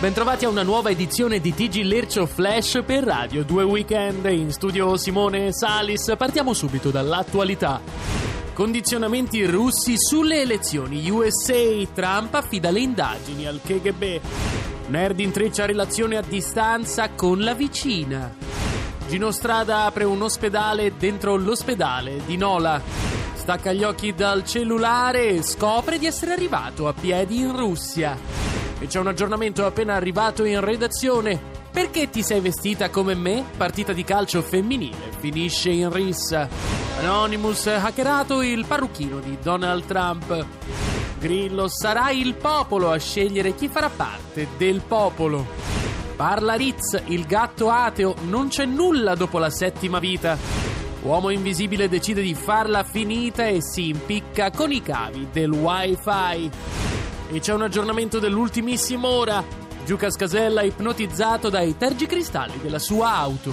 bentrovati a una nuova edizione di TG Lercio Flash per Radio 2 Weekend. In studio Simone Salis. Partiamo subito dall'attualità. Condizionamenti russi sulle elezioni USA. Trump affida le indagini al KGB. Nerd intreccia relazione a distanza con la vicina. Gino Strada apre un ospedale dentro l'ospedale di Nola. Stacca gli occhi dal cellulare e scopre di essere arrivato a piedi in Russia. E c'è un aggiornamento appena arrivato in redazione. Perché ti sei vestita come me? Partita di calcio femminile finisce in rissa. Anonymous ha hackerato il parrucchino di Donald Trump. Grillo sarà il popolo a scegliere chi farà parte del popolo. Parla Ritz, il gatto ateo, non c'è nulla dopo la settima vita. Uomo invisibile decide di farla finita e si impicca con i cavi del wifi. E c'è un aggiornamento dell'ultimissima ora. Giuca Scasella ipnotizzato dai tergicristalli della sua auto.